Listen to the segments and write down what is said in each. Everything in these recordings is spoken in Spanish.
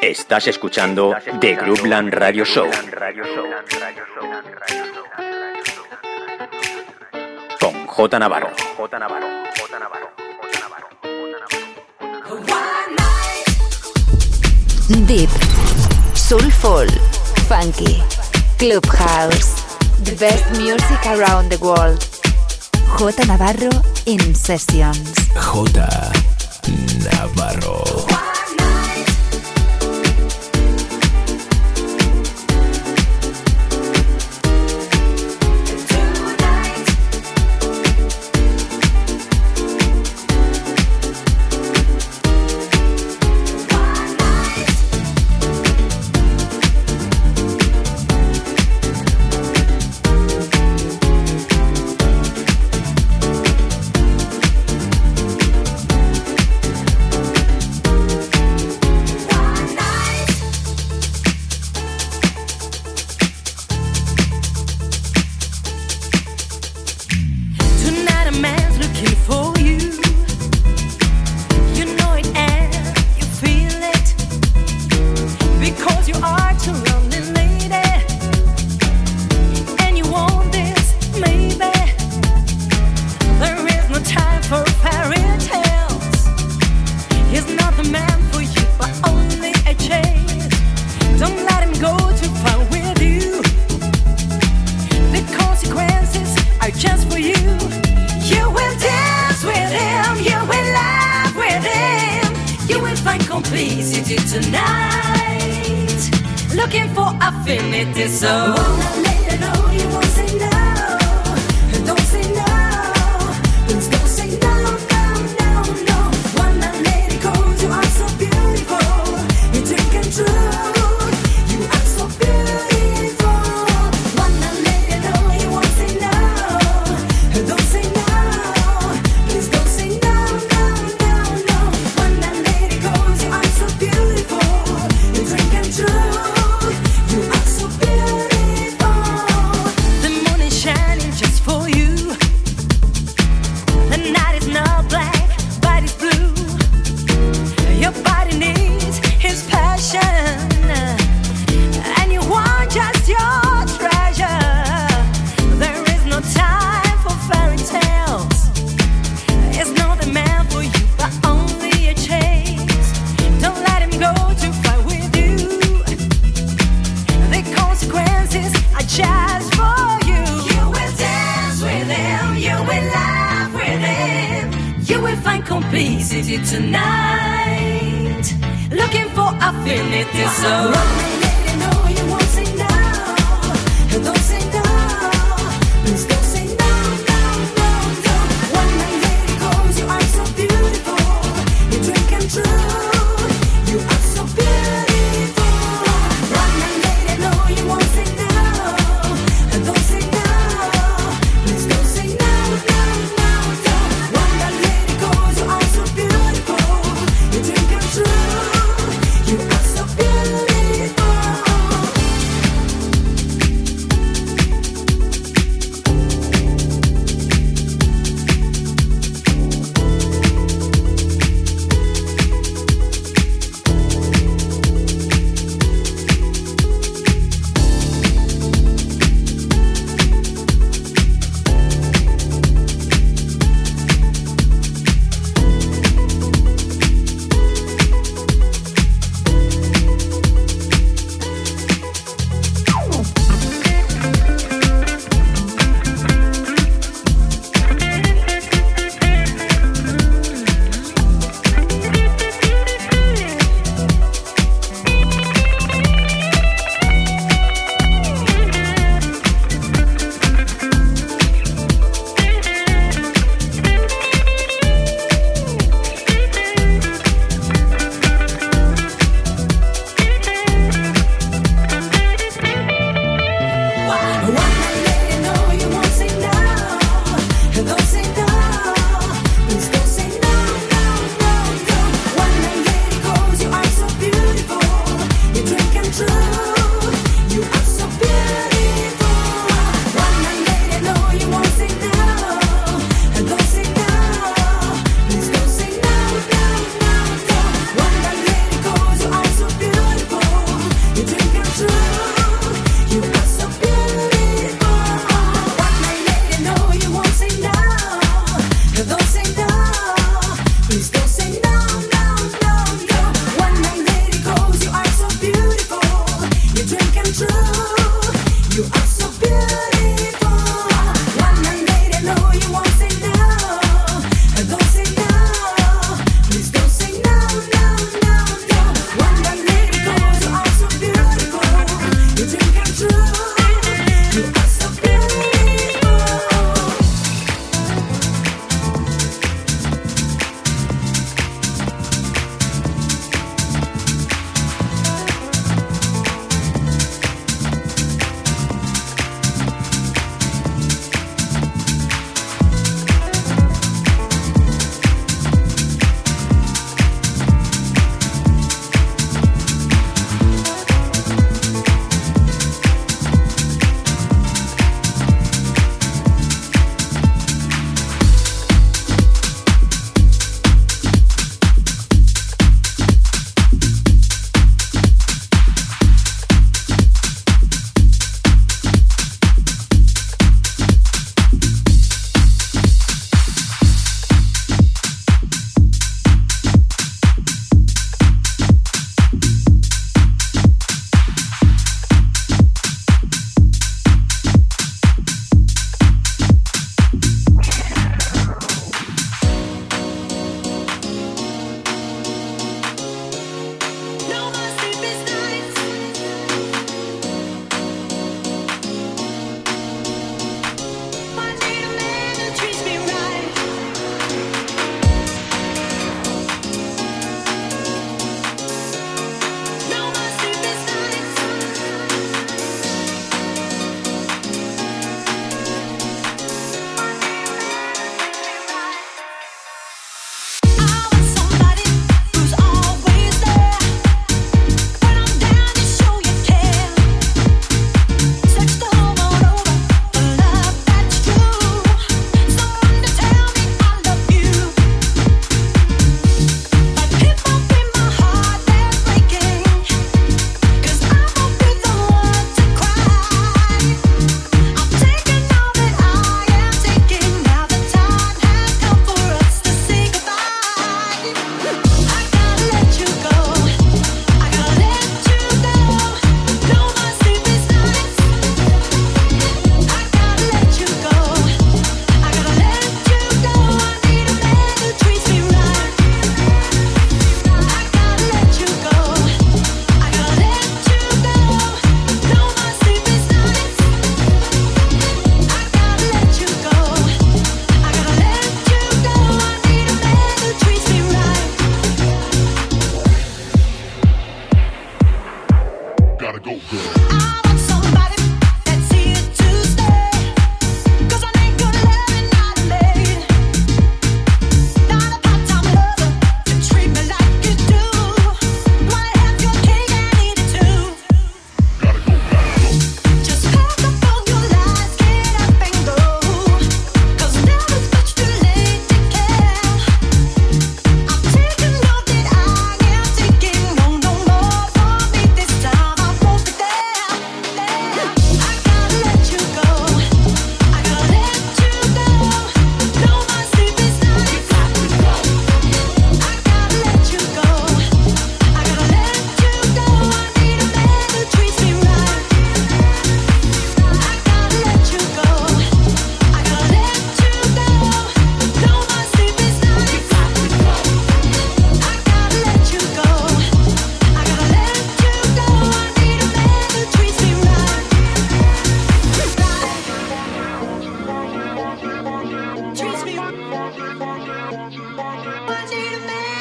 Estás escuchando The Groupland Radio Show. Con J Navarro. J Navarro. J Navarro. Deep, Soulful, Funky, Clubhouse, the best music around the world. J Navarro in Sessions. J Navarro.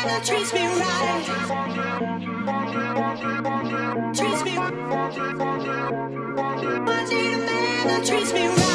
that treats me right. Treats me. I need a man that treats me right.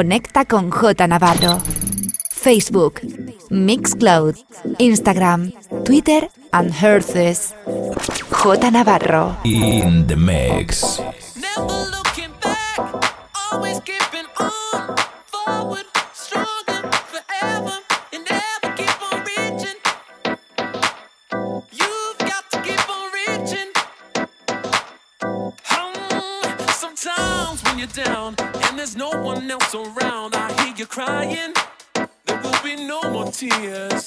Conecta con J Navarro. Facebook, Mixcloud, Instagram, Twitter and Herces. J Navarro. In the mix. Tears.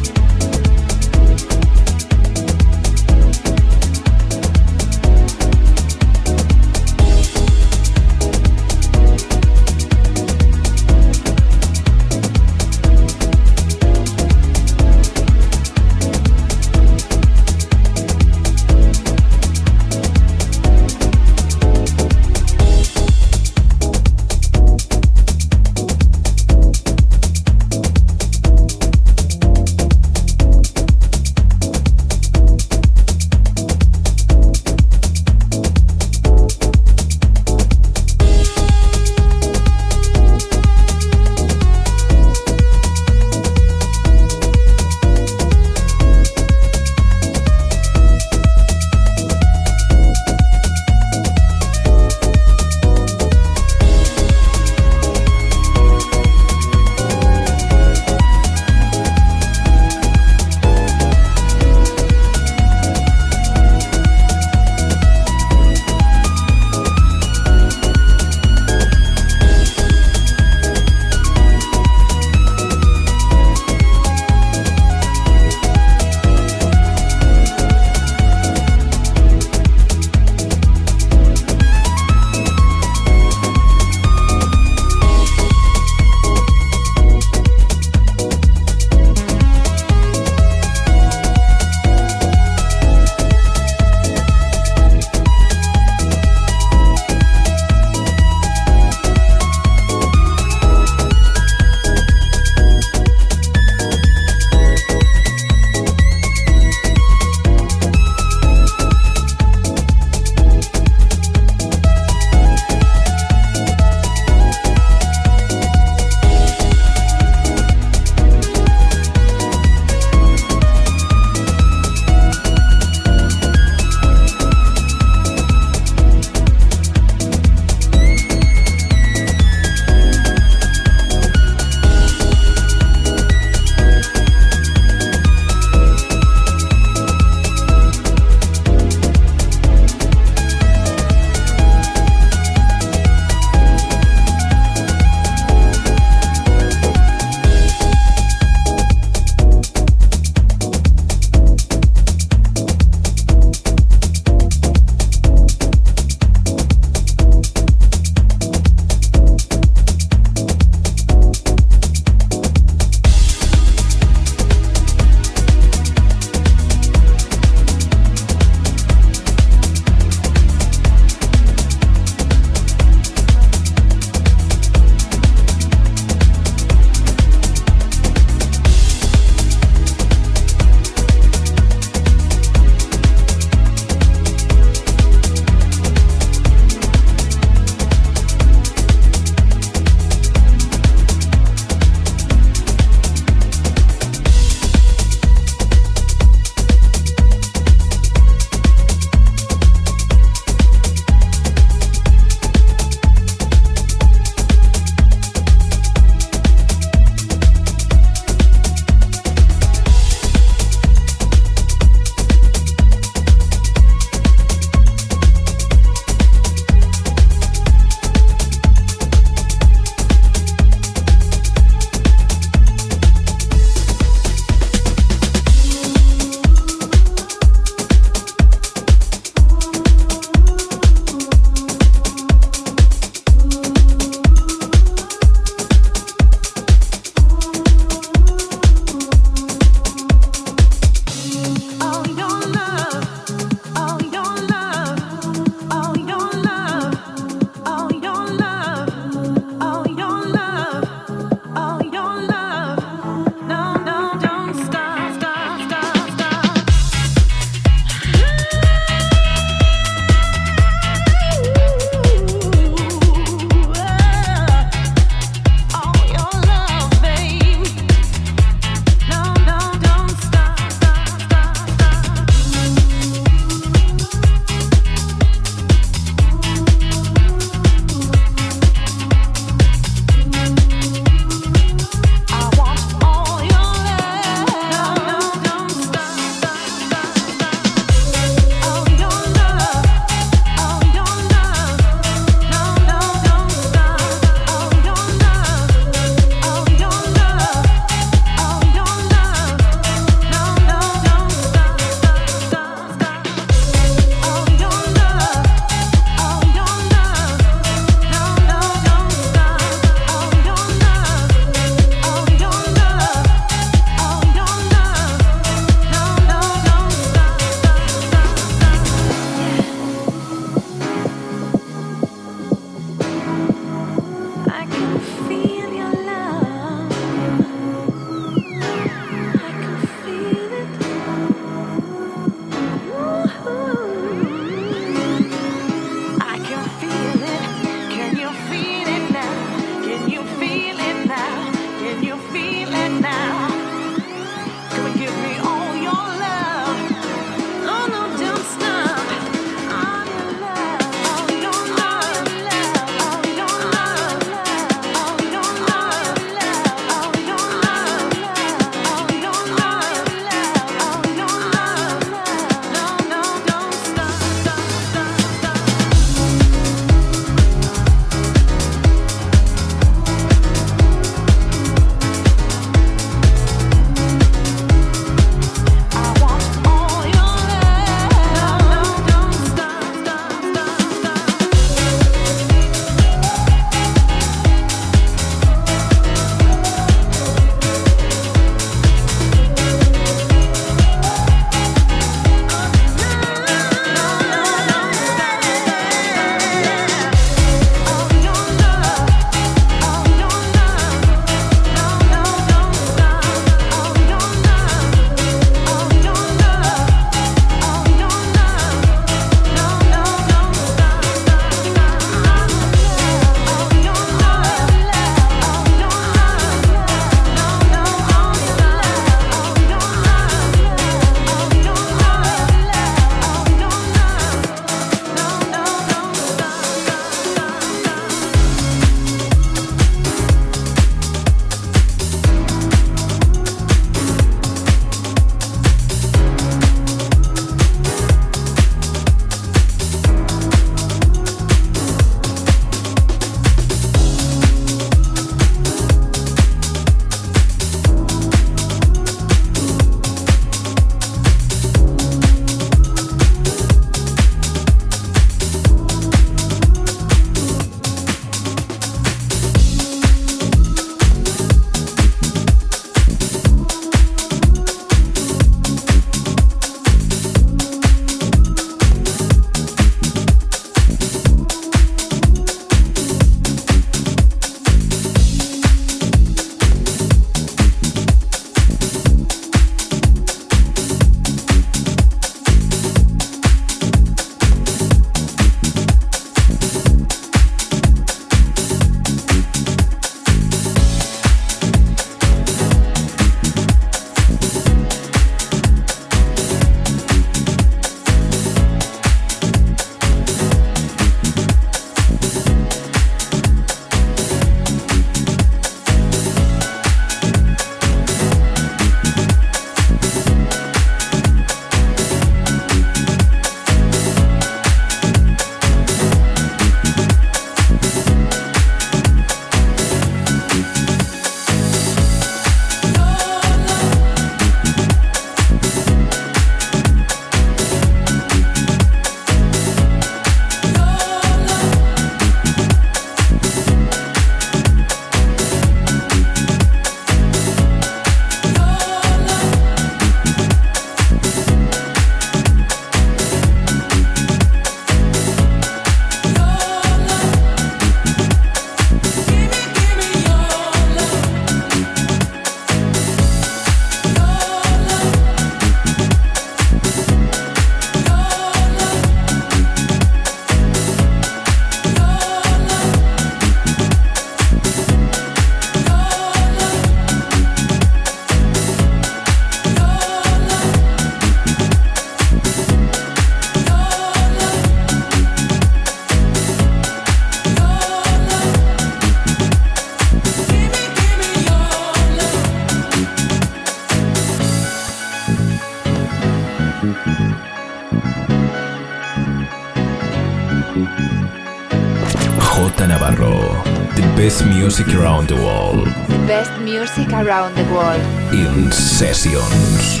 Music around the world. Best music around the world. In sessions.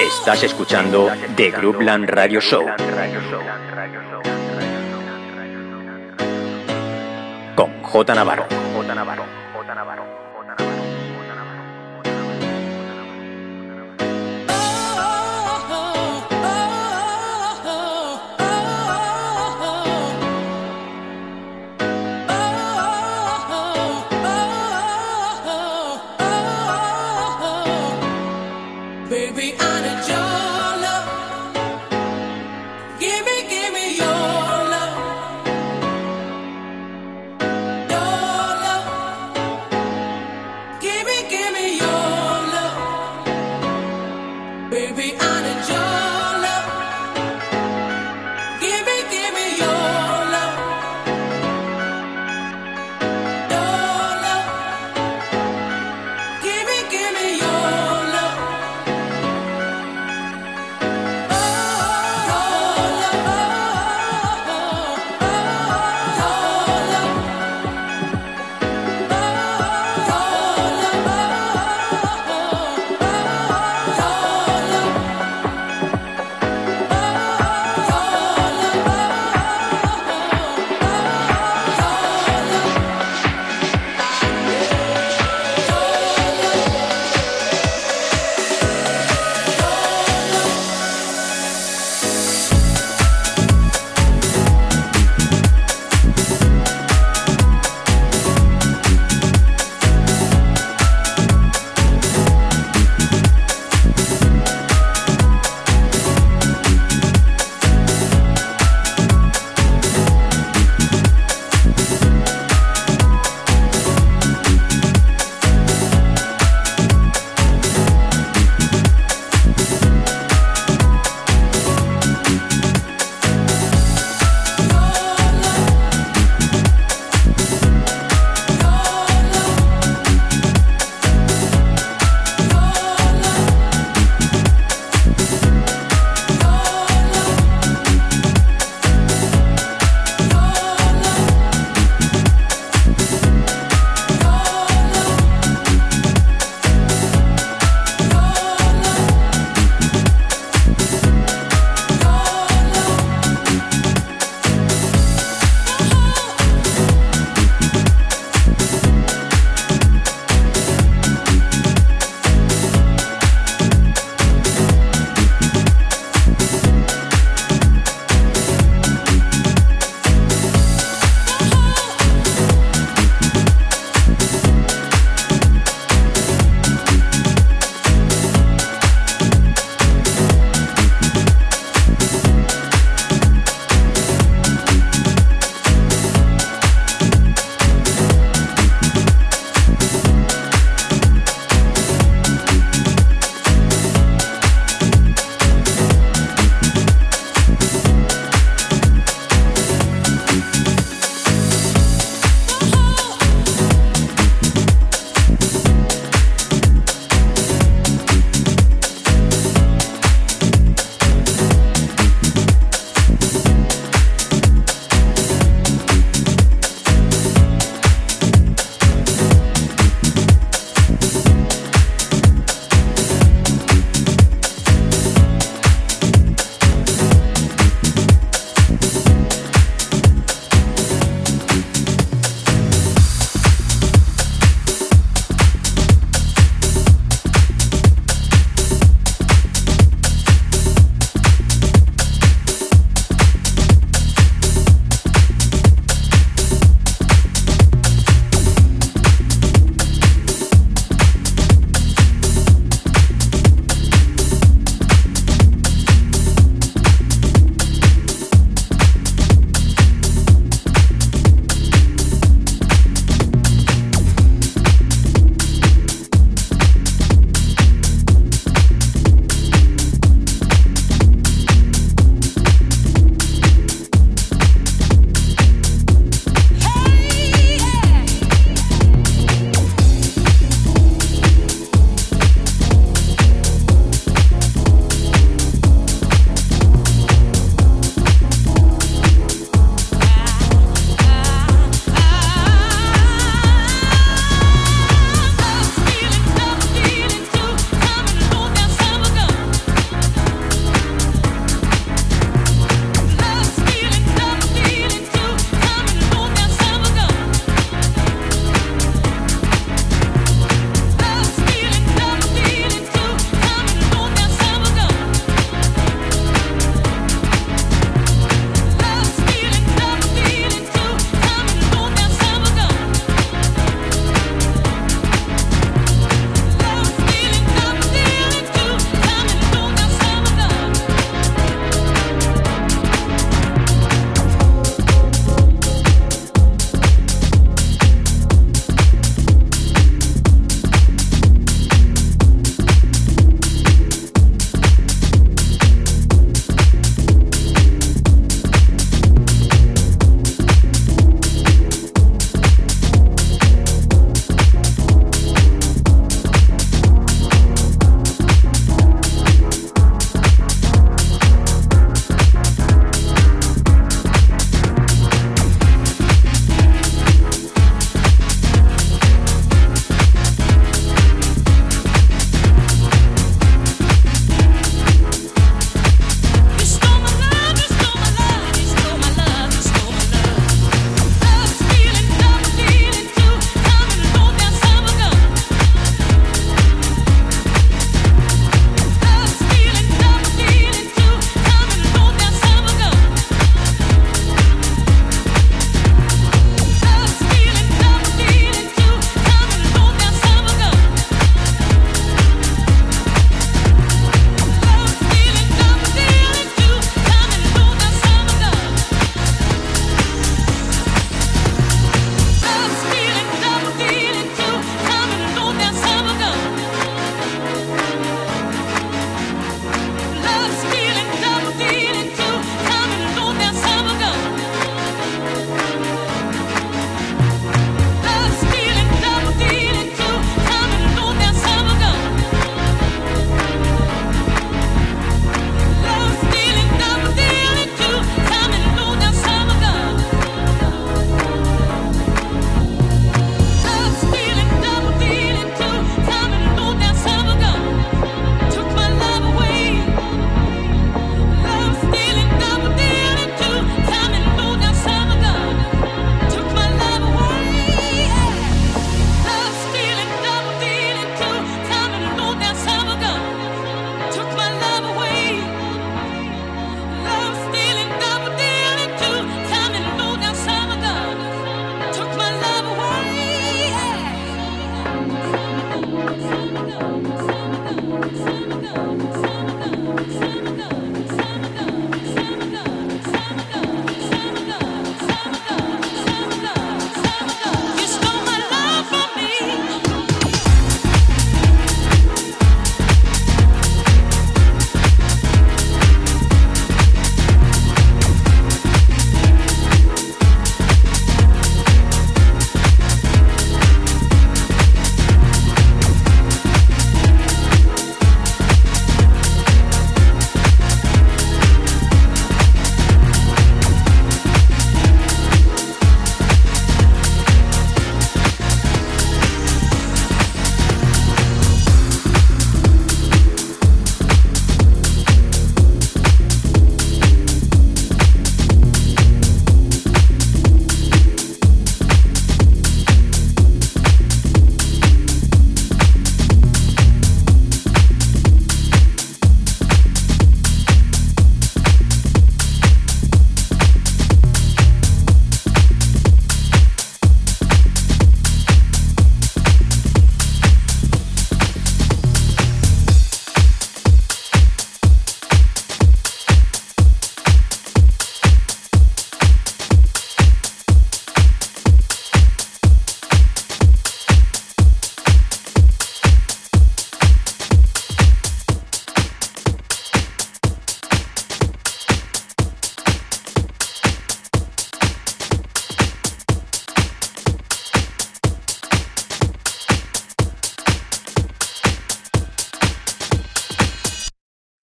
Estás escuchando The Groupland Radio Show. Con J Navarro.